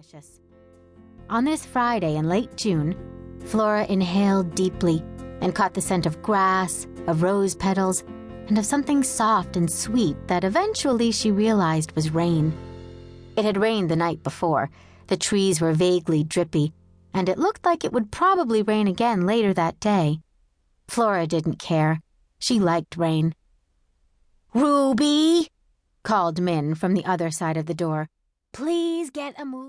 delicious. On this Friday in late June, Flora inhaled deeply and caught the scent of grass, of rose petals, and of something soft and sweet that eventually she realized was rain. It had rained the night before, the trees were vaguely drippy, and it looked like it would probably rain again later that day. Flora didn't care. She liked rain. Ruby, called Min from the other side of the door. Please get a move.